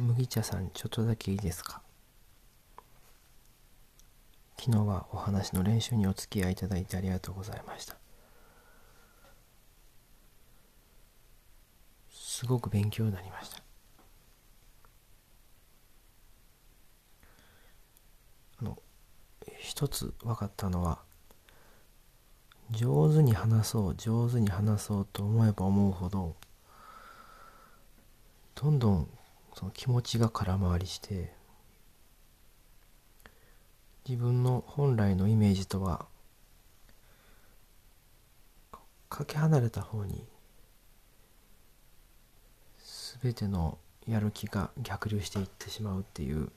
麦茶さんちょっとだけいいですか？昨日はお話の練習にお付き合いいただいてありがとうございました。すごく勉強になりました。あの一つ分かったのは上手に話そう上手に話そうと思えば思うほどどんどんその気持ちが空回りして自分の本来のイメージとはかけ離れた方に全てのやる気が逆流していってしまうっていう。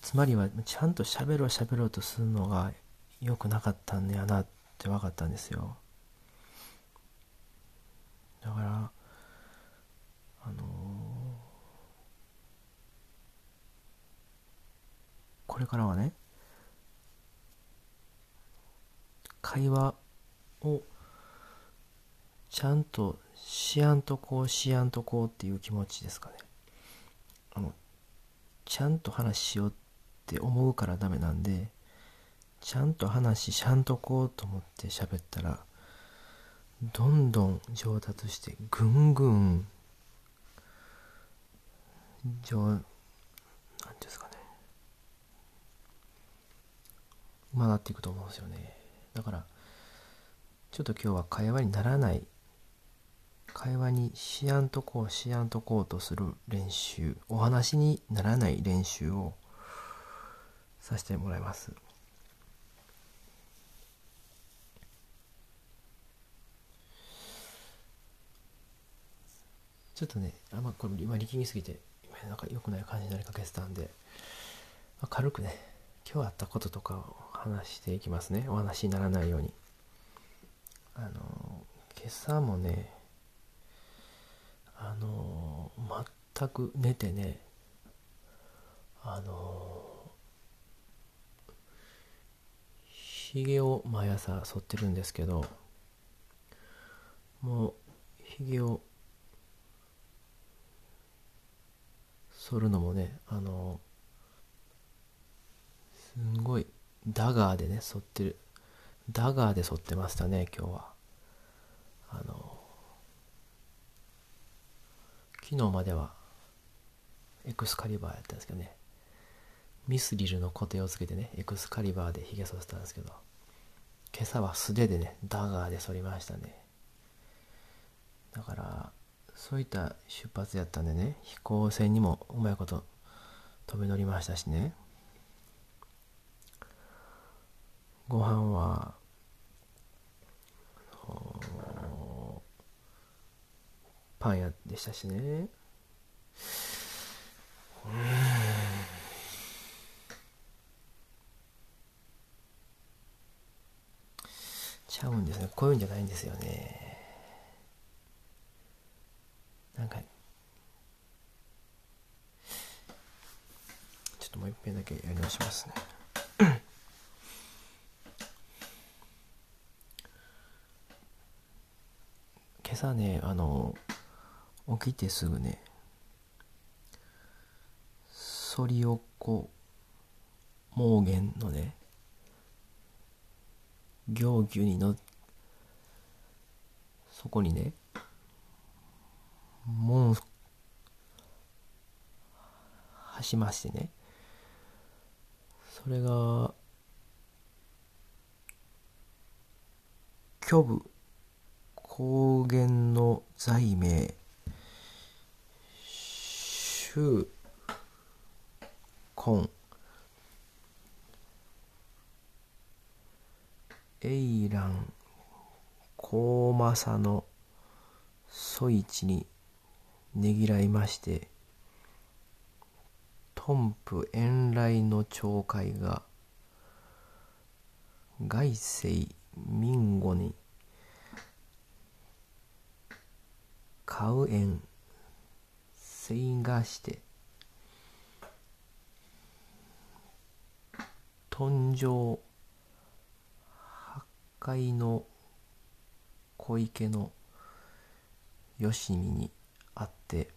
つまりはちゃんと喋ろう喋ろうとするのが良くなかったんやなって分かったんですよ。だからあのー、これからはね会話をちゃんとしやんとこうしやんとこうっていう気持ちですかね。あのちゃんと話しようって思うからダメなんでちゃんと話しちゃんとこうと思って喋ったらどんどん上達してぐんぐん上なんですかね。まなっていくと思うんですよね。だからちょっと今日は会話にならない。会話にしやんとこうしやんとこうとする練習お話にならない練習をさせてもらいます。ちょっとね、あんまこれ今力みすぎて、今なんか良くない感じになりかけてたんで、まあ、軽くね、今日あったこととかを話していきますね。お話にならないように。あの、今朝もね、あの、全く寝てね、あの、ひげを毎朝剃ってるんですけど、もう、ひげを剃るのもねあのすんごいダガーでね剃ってる。ダガーで剃ってましたね今日は。あの昨日まではエクスカリバーやったんですけどね。ミスリルの固定をつけてねエクスカリバーでヒゲ剃ってたんですけど。今朝は素手でねダガーで剃りましたね。だからそういった出発やったんでね飛行船にもうまいこと飛び乗りましたしね。ご飯はパン屋でしたしね。ちゃうんですね。こういうんじゃないんですよねなんかちょっともう一遍だけやり直しますね。今朝ねあの起きてすぐね反りおこ盲言のね行牛にのそこにね門はしましてねそれが虚部高原の罪名衆根エラン高政のソイチにねぎらいましてトン遠来の町会が外世民語に買う縁せいがして豚上八海の小池のよしみに会って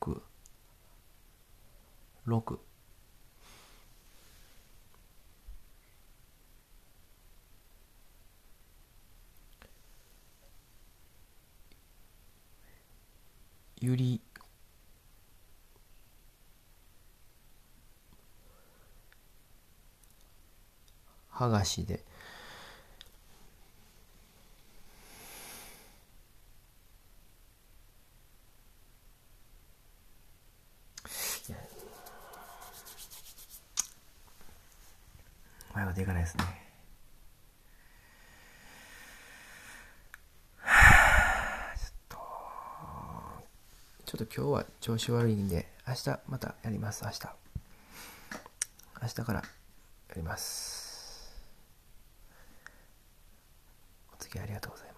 特区6ゆりはがしで。前はでかないですね。ちょっと今日は調子悪いんで明日またやります明日。明日からやります。お付き合いありがとうございます。